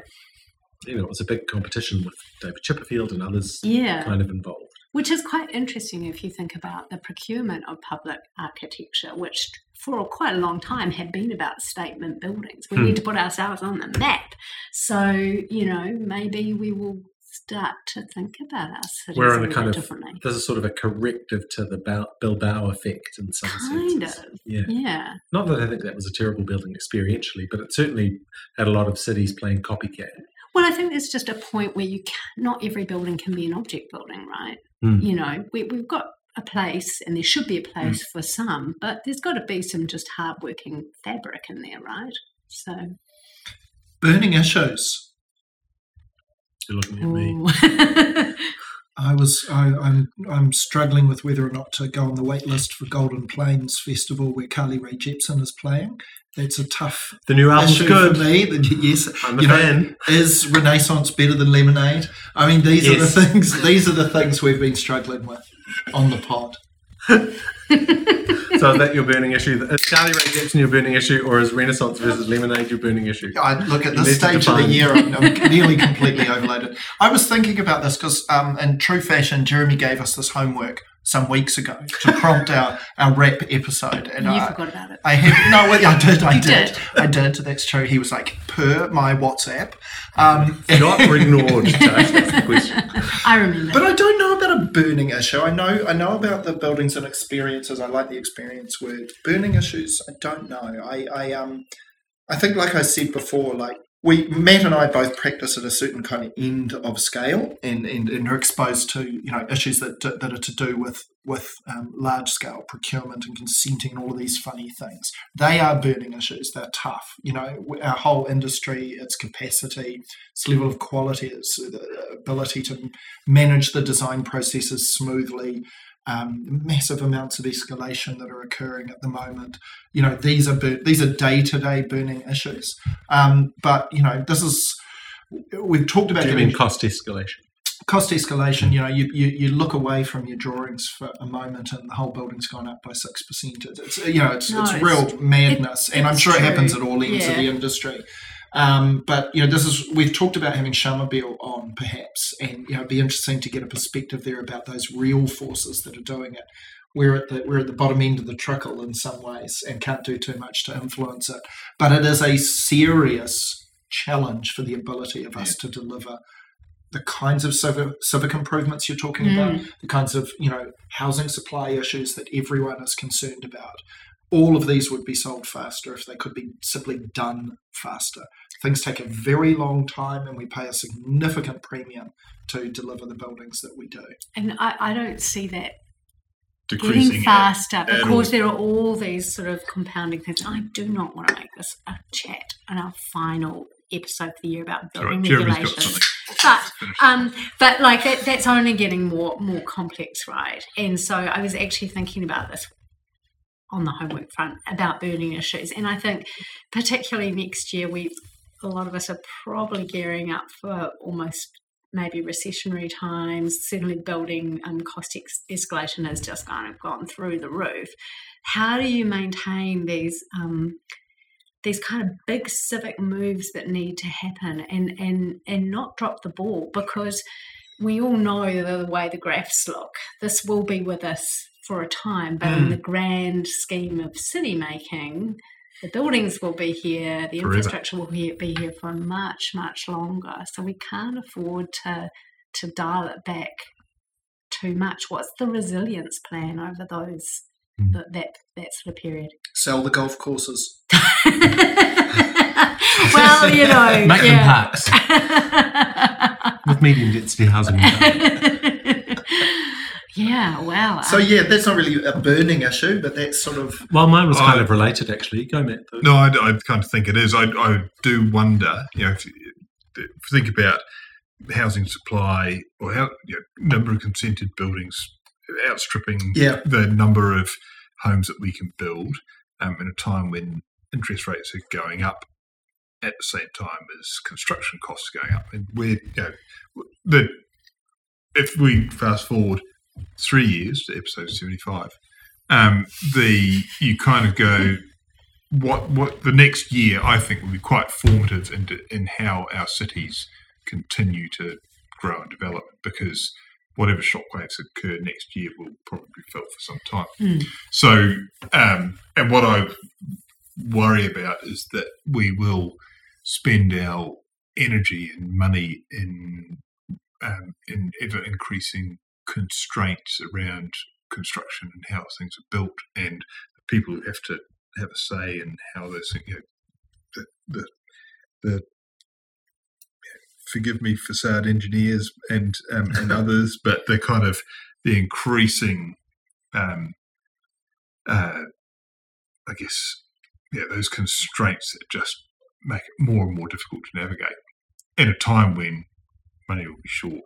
[SPEAKER 2] you know, it was a big competition with David Chipperfield and others
[SPEAKER 3] Yeah.
[SPEAKER 2] kind of involved.
[SPEAKER 3] Which is quite interesting if you think about the procurement of public architecture, which for quite a long time had been about statement buildings. We
[SPEAKER 2] Hmm.
[SPEAKER 3] need to put ourselves on the map. So, you know, maybe we will start to think about our cities
[SPEAKER 2] We're
[SPEAKER 3] a
[SPEAKER 2] on a kind of
[SPEAKER 3] differently.
[SPEAKER 2] There's a sort of a corrective to the Bilbao effect in some
[SPEAKER 3] Kind
[SPEAKER 2] senses.
[SPEAKER 3] of.
[SPEAKER 2] Yeah.
[SPEAKER 3] Yeah.
[SPEAKER 2] Not that I think that was a terrible building experientially, but it certainly had a lot of cities playing copycat.
[SPEAKER 3] Well, I think there's just a point where you can, not every building can be an object building, right?
[SPEAKER 2] Hmm.
[SPEAKER 3] You know, we, we've got a place, and there should be a
[SPEAKER 2] Hmm.
[SPEAKER 3] place for some, but there's got to be some just hardworking fabric in there, right? So,
[SPEAKER 1] Burning issues.
[SPEAKER 2] You're looking at me.
[SPEAKER 1] I was I, I'm I'm struggling with whether or not to go on the wait list for Golden Plains Festival where Carly Rae Jepsen is playing. That's a tough
[SPEAKER 2] The new album's
[SPEAKER 1] issue
[SPEAKER 2] good.
[SPEAKER 1] for me. The- Yes,
[SPEAKER 2] I'm a
[SPEAKER 1] you know,
[SPEAKER 2] fan.
[SPEAKER 1] is Renaissance better than Lemonade? I mean, these are the things. These are the things we've been struggling with on the pod.
[SPEAKER 2] So is that your burning issue? Is Carly Rae Jepsen your burning issue, or is Renaissance versus Lemonade your burning issue?
[SPEAKER 1] I look at this stage of the year. I'm, I'm nearly completely overloaded. I was thinking about this because, um, in true fashion, Jeremy gave us this homework some weeks ago to prompt our, our rap episode, and
[SPEAKER 3] you
[SPEAKER 1] I,
[SPEAKER 3] forgot about it.
[SPEAKER 1] I had no, well, I did, I did,
[SPEAKER 3] did.
[SPEAKER 1] I did. That's true. He was like per my WhatsApp, um,
[SPEAKER 2] Not ignored, Jake, that's the question.
[SPEAKER 3] I remember.
[SPEAKER 1] but I don't know about a burning issue. I know, I know about the buildings and experiences. I like the experience word. Burning issues, I don't know. I, I, um, I think, like I said before, like we Matt and I both practice at a certain kind of end of scale, and and, and are exposed to you know issues that that are to do with with um, large scale procurement and consenting and all of these funny things. They are burning issues. They're tough. You know, our whole industry, its capacity, its level of quality, its ability to manage the design processes smoothly. Um, massive amounts of escalation that are occurring at the moment. You know, these are bur- these are day to day burning issues. Um, but you know, this is we've talked about
[SPEAKER 2] Do you mean cost escalation?
[SPEAKER 1] cost escalation. You know, you, you you look away from your drawings for a moment, and the whole building's gone up by six percent. It's, it's you know, it's
[SPEAKER 3] No,
[SPEAKER 1] it's
[SPEAKER 3] it's-
[SPEAKER 1] real madness, and I'm
[SPEAKER 3] it's
[SPEAKER 1] sure it happens at all ends of the industry. Um, but you know, this is we've talked about having Shamubeel on, perhaps, and you know, it'd be interesting to get a perspective there about those real forces that are doing it. We're at the we're at the bottom end of the trickle in some ways, and can't do too much to influence it. But it is a serious challenge for the ability of us to deliver the kinds of civic, civic improvements you're talking about, the kinds of you know housing supply issues that everyone is concerned about. All of these would be sold faster if they could be simply done faster. Things take a very long time, and we pay a significant premium to deliver the buildings that we do.
[SPEAKER 3] and I, I don't see that
[SPEAKER 4] Decreasing
[SPEAKER 3] getting faster
[SPEAKER 4] at
[SPEAKER 3] because
[SPEAKER 4] all.
[SPEAKER 3] there are all these sort of compounding things. I do not want to make this a chat in our final episode for the year about building
[SPEAKER 4] Jeremy's
[SPEAKER 3] regulations. But um, but like that, that's only getting more more complex, right? And so I was actually thinking about this on the homework front about burning issues, and I think particularly next year, we a lot of us are probably gearing up for almost maybe recessionary times. Certainly, building um, cost ex- escalation has just kind of gone through the roof. How do you maintain these? Um, these kind of big civic moves that need to happen and and and not drop the ball because we all know the, the way the graphs look this will be with us for a time but in
[SPEAKER 1] Mm.
[SPEAKER 3] the grand scheme of city making the buildings will be here the
[SPEAKER 4] Forever.
[SPEAKER 3] infrastructure will be, be here for much much longer so we can't afford to to dial it back too much what's the resilience plan over those
[SPEAKER 2] Mm.
[SPEAKER 3] that, that that sort of period
[SPEAKER 1] Sell the golf courses.
[SPEAKER 3] well, you know,
[SPEAKER 2] Make them parks with medium density housing.
[SPEAKER 3] Yeah, wow.
[SPEAKER 1] So yeah, that's not really a burning issue, but that's sort of
[SPEAKER 2] Well, mine was kind
[SPEAKER 4] I-
[SPEAKER 2] of related actually. Go, Matt. though.
[SPEAKER 4] No, I, I kind of think it is. I, I do wonder, you know, if you, if you think about housing supply or how you know, number of consented buildings outstripping
[SPEAKER 1] Yeah.
[SPEAKER 4] the number of homes that we can build um, in a time when interest rates are going up at the same time as construction costs going up. And we're, you know, the, if we fast forward three years to episode 75, um, the you kind of go, what what the next year I think will be quite formative in in how our cities continue to grow and develop because whatever shockwaves occur next year will probably be felt for some time.
[SPEAKER 3] Mm.
[SPEAKER 4] So, um, and what I worry about is that we will spend our energy and money in um, in ever increasing constraints around construction and how things are built, and people who have to have a say in how those things, you know, the the, the forgive me, facade engineers and um, and others, but the kind of the increasing, um, uh, I guess, yeah, those constraints that just make it more and more difficult to navigate in a time when money will be short,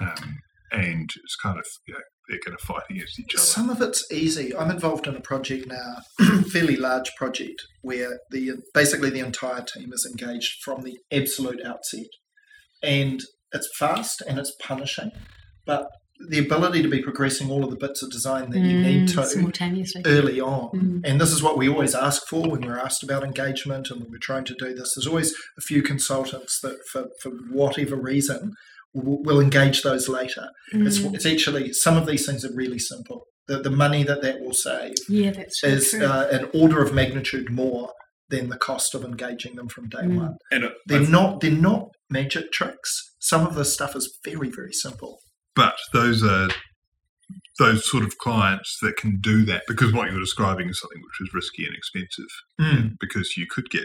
[SPEAKER 4] um, and it's kind of you know they're going to fight against each other.
[SPEAKER 1] Some of it's easy. I'm involved in a project now, fairly large project, where the basically the entire team is engaged from the absolute outset, and it's fast and it's punishing, but the ability to be progressing all of the bits of design that you need
[SPEAKER 3] Mm,
[SPEAKER 1] to
[SPEAKER 3] simultaneously.
[SPEAKER 1] early on.
[SPEAKER 3] Mm.
[SPEAKER 1] And this is what we always ask for when we're asked about engagement and when we're trying to do this. There's always a few consultants that, for, for whatever reason, will, will engage those later. It's,
[SPEAKER 3] Mm.
[SPEAKER 1] it's actually, some of these things are really simple. The, the money that that will save
[SPEAKER 3] yeah, that's
[SPEAKER 1] is
[SPEAKER 3] true.
[SPEAKER 1] uh, an order of magnitude more than the cost of engaging them from day
[SPEAKER 3] Mm.
[SPEAKER 1] one.
[SPEAKER 4] And it,
[SPEAKER 1] They're not, they're not magic tricks. Some of this stuff is very, very simple.
[SPEAKER 4] but those are those sort of clients that can do that because what you're describing is something which is risky and expensive because you could get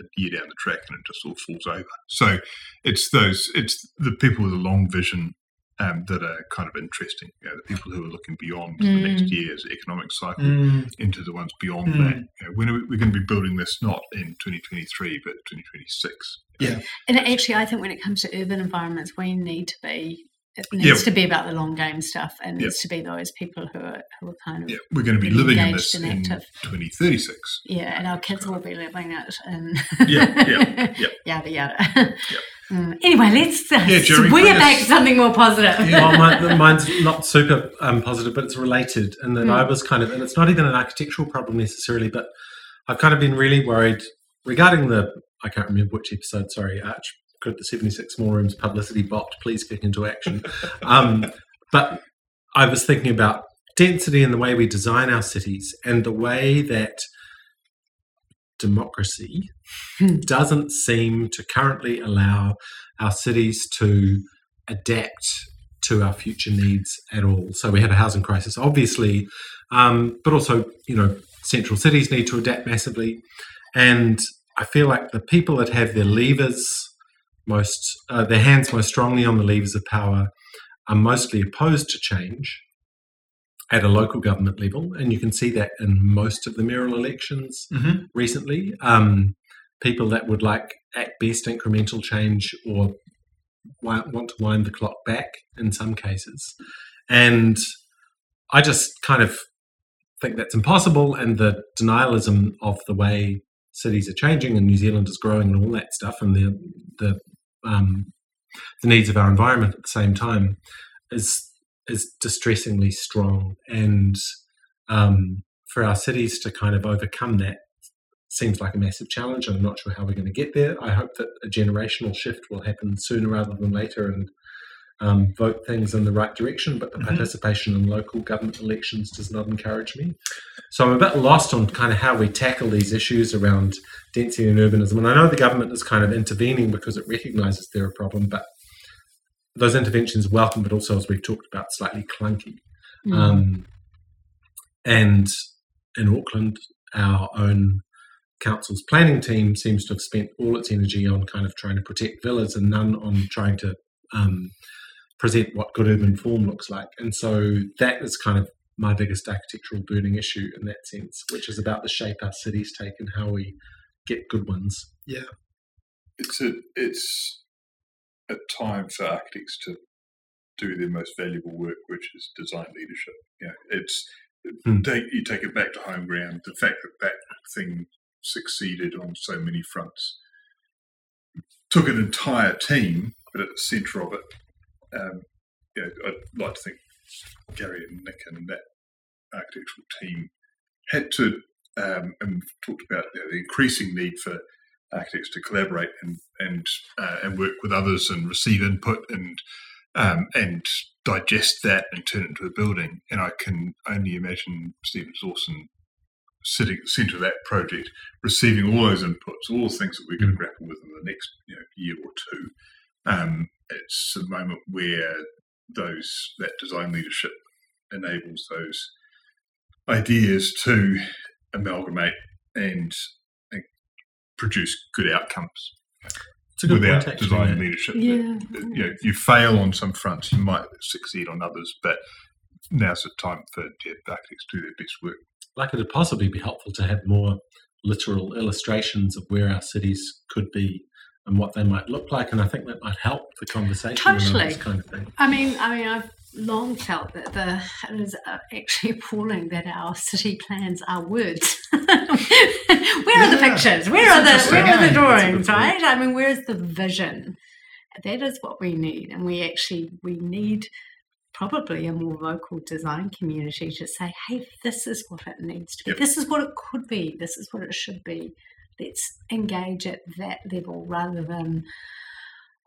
[SPEAKER 4] a year down the track and it just all falls over. So it's those it's the people with a long vision um, that are kind of interesting. You know, the people who are looking beyond the next
[SPEAKER 3] Mm.
[SPEAKER 4] year's economic cycle
[SPEAKER 1] Mm.
[SPEAKER 4] into the ones beyond
[SPEAKER 1] Mm.
[SPEAKER 4] that. You know, when are we, we're going to be building this not in 2023 but 2026. Yeah.
[SPEAKER 3] And actually, I think when it comes to urban environments, we need to be. It needs
[SPEAKER 4] Yeah.
[SPEAKER 3] to be about the long game stuff, and
[SPEAKER 4] Yeah.
[SPEAKER 3] needs to be those people who are who are kind of
[SPEAKER 4] Yeah, we're going to be living in this in 2036.
[SPEAKER 3] Yeah, and our kids will be living it, and
[SPEAKER 4] Yeah, yeah, yeah.
[SPEAKER 3] yada yada. Mm. Anyway, let's uh,
[SPEAKER 4] Yeah, Jeremy,
[SPEAKER 3] swing
[SPEAKER 4] bring
[SPEAKER 3] it back
[SPEAKER 4] us-
[SPEAKER 3] to something more positive.
[SPEAKER 2] well, mine, mine's not super um, positive, but it's related. And then
[SPEAKER 3] Mm.
[SPEAKER 2] I was kind of, and it's not even an architectural problem necessarily, but I've kind of been really worried regarding the, I can't remember which episode, sorry, Arch, could the 76 Small Rooms publicity bot please kick into action? um, but I was thinking about density and the way we design our cities and the way that democracy doesn't seem to currently allow our cities to adapt to our future needs at all. So we had a housing crisis, obviously, um, but also, you know, central cities need to adapt massively. And I feel like the people that have their levers most, uh, their hands most strongly on the levers of power, are mostly opposed to change at a local government level, and you can see that in most of the mayoral elections
[SPEAKER 1] Mhm.
[SPEAKER 2] recently. Um, people that would like, at best, incremental change or want to wind the clock back in some cases. And I just kind of think that's impossible, and the denialism of the way cities are changing and New Zealand is growing and all that stuff, and the the um, the needs of our environment at the same time is is distressingly strong. And um, for our cities to kind of overcome that seems like a massive challenge. I'm not sure how we're going to get there. I hope that a generational shift will happen sooner rather than later and um, vote things in the right direction. But the
[SPEAKER 1] Mhm.
[SPEAKER 2] participation in local government elections does not encourage me. So I'm a bit lost on kind of how we tackle these issues around density and urbanism. And I know the government is kind of intervening because it recognises they're a problem, but those interventions welcome, but also, as we've talked about, slightly clunky.
[SPEAKER 3] Mm.
[SPEAKER 2] Um, and in Auckland, our own council's planning team seems to have spent all its energy on kind of trying to protect villas and none on trying to um, present what good urban form looks like. And so that is kind of my biggest architectural burning issue in that sense, which is about the shape our cities take and how we get good ones. Yeah.
[SPEAKER 4] It's a it's a time for architects to do their most valuable work, which is design leadership. You know, it's
[SPEAKER 2] Hmm.
[SPEAKER 4] take, you take it back to home ground. The fact that that thing succeeded on so many fronts took an entire team, but at the centre of it, um, I'd like to think Gary and Nick and that architectural team had to, um, and we've talked about you know, the increasing need for architects to collaborate and and uh, and work with others and receive input and um, and digest that and turn it into a building. And I can only imagine Stephen Dawson sitting at the centre of that project, receiving all those inputs, all the things that we're going to grapple with in the next you know, year or two. Um, it's a moment where those that design leadership enables those ideas to amalgamate and, and produce good outcomes
[SPEAKER 2] It's a good
[SPEAKER 4] without
[SPEAKER 2] point,
[SPEAKER 4] design
[SPEAKER 2] yeah.
[SPEAKER 4] leadership.
[SPEAKER 3] Yeah.
[SPEAKER 4] You know, you fail on some fronts, you might succeed on others, but now's the time for yeah, architects to do their best work.
[SPEAKER 2] Like it'd possibly be helpful to have more literal illustrations of where our cities could be and what they might look like, and I think that might help the conversation
[SPEAKER 3] Totally.
[SPEAKER 2] this kind of thing.
[SPEAKER 3] I mean, I mean, I've long felt that the it is uh, actually appalling that our city plans are words. where are the pictures? Where are the where are the drawings? Right? I mean, where is the vision? That is what we need, and we actually we need probably a more vocal design community to say, "Hey, this is what it needs to be.
[SPEAKER 4] Yep.
[SPEAKER 3] This is what it could be. This is what it should be." Let's engage at that level rather than.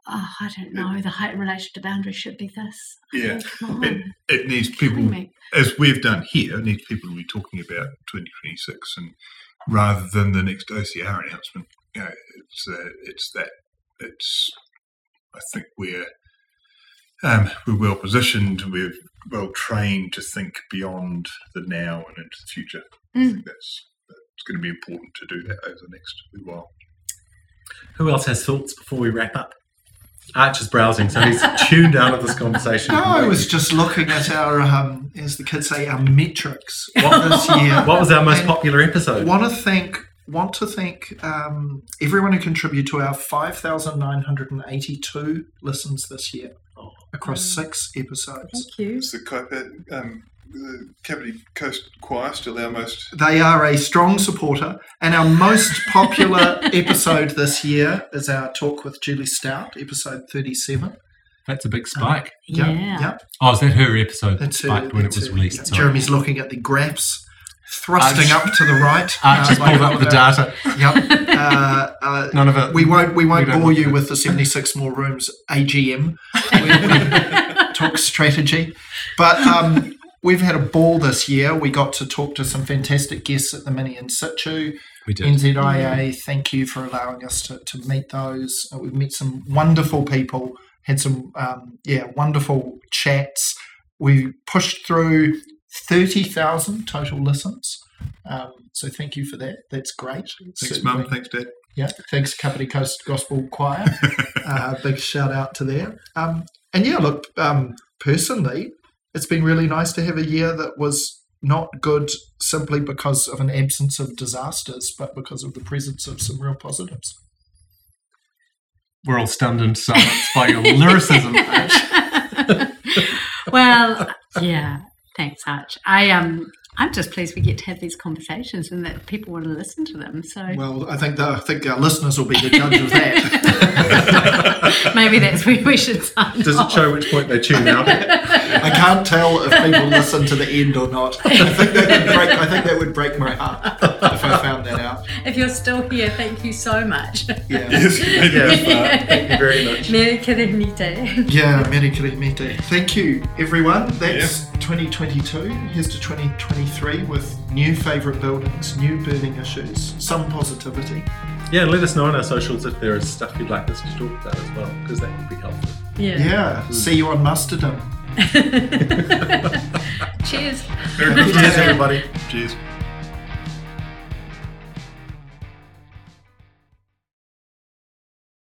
[SPEAKER 3] Oh, I don't know. The height in relation to boundaries should be this.
[SPEAKER 4] Yeah.
[SPEAKER 3] Oh.
[SPEAKER 4] It, it needs people, as we've done here, it needs people to be talking about 2026 and rather than the next OCR announcement. You know, it's uh, it's that it's. I think we're um, we're well positioned. We're well trained to think beyond the now and into the future. I
[SPEAKER 3] Mm.
[SPEAKER 4] think that's it's going to be important to do that over the next wee while.
[SPEAKER 2] Who else has thoughts before we wrap up? Arch is browsing, so he's tuned out of this conversation.
[SPEAKER 1] No, I was just looking at our, um, as the kids say, our metrics what this year.
[SPEAKER 2] What was our most
[SPEAKER 1] And
[SPEAKER 2] popular episode?
[SPEAKER 1] Want to thank, want to thank um, everyone who contributed to our 5,982 listens this year
[SPEAKER 2] Oh.
[SPEAKER 1] across six episodes.
[SPEAKER 3] Thank you.
[SPEAKER 4] Is the Copa, um, the Kapiti Coast Choir still our most?
[SPEAKER 1] They are a strong supporter, and our most popular episode this year is our talk with Julie Stout, episode 37.
[SPEAKER 2] That's a big spike.
[SPEAKER 1] Yep,
[SPEAKER 3] Yeah.
[SPEAKER 1] yep.
[SPEAKER 2] Oh, is that her episode that
[SPEAKER 1] That's her-
[SPEAKER 2] spiked when it was
[SPEAKER 1] her-
[SPEAKER 2] released?
[SPEAKER 1] yeah. Jeremy's looking at the graphs, thrusting
[SPEAKER 2] Arch-
[SPEAKER 1] up to the right.
[SPEAKER 2] Arch just
[SPEAKER 1] uh,
[SPEAKER 2] pulled up the data.
[SPEAKER 1] Yep. Uh, uh,
[SPEAKER 2] None of it.
[SPEAKER 1] we won't. We won't
[SPEAKER 2] We
[SPEAKER 1] bore you with the seventy-six more rooms AGM. We, we talk strategy, but um, we've had a ball this year. We got to talk to some fantastic guests at the Mini in situ.
[SPEAKER 2] We did.
[SPEAKER 1] NZIA, thank you for allowing us to, to meet those. Uh, we've met some wonderful people, had some um, yeah wonderful chats. We pushed through thirty thousand total listens. Um, so thank you for that. That's great.
[SPEAKER 4] Thanks,
[SPEAKER 1] Certainly-
[SPEAKER 4] Mum. Thanks, Dad.
[SPEAKER 1] yeah, thanks, Kapiti Coast Gospel Choir. uh, big shout out to them. Um, and yeah, look, um, personally, it's been really nice to have a year that was not good simply because of an absence of disasters, but because of the presence of some real positives.
[SPEAKER 2] We're all stunned into silence by your lyricism.
[SPEAKER 3] Well, yeah. Thanks, Hutch. I um, I'm just pleased we get to have these conversations and that people want to listen to them. So
[SPEAKER 1] Well, I think the, I think our listeners will be the judge of that.
[SPEAKER 3] maybe that's where we should sign
[SPEAKER 2] Does it show which point they tune out?
[SPEAKER 1] I can't tell if people listen to the end or not. I think that would break. I think that would break my heart if I found that out.
[SPEAKER 3] If you're still here, thank you so much.
[SPEAKER 1] Yeah.
[SPEAKER 4] Yes.
[SPEAKER 2] yes, uh, thank you very much.
[SPEAKER 3] Merry Kirimite.
[SPEAKER 1] Yeah, Merry Kirimite. Thank you, everyone. That's 2022. Here's to 2023 with new favourite buildings, new burning issues, some positivity.
[SPEAKER 2] Yeah, let us know on our socials if there is stuff you'd like us to talk about as well, because that would be helpful.
[SPEAKER 3] Yeah.
[SPEAKER 1] Yeah, see you on Mastodon.
[SPEAKER 3] Cheers.
[SPEAKER 2] Cheers, everybody.
[SPEAKER 4] Cheers.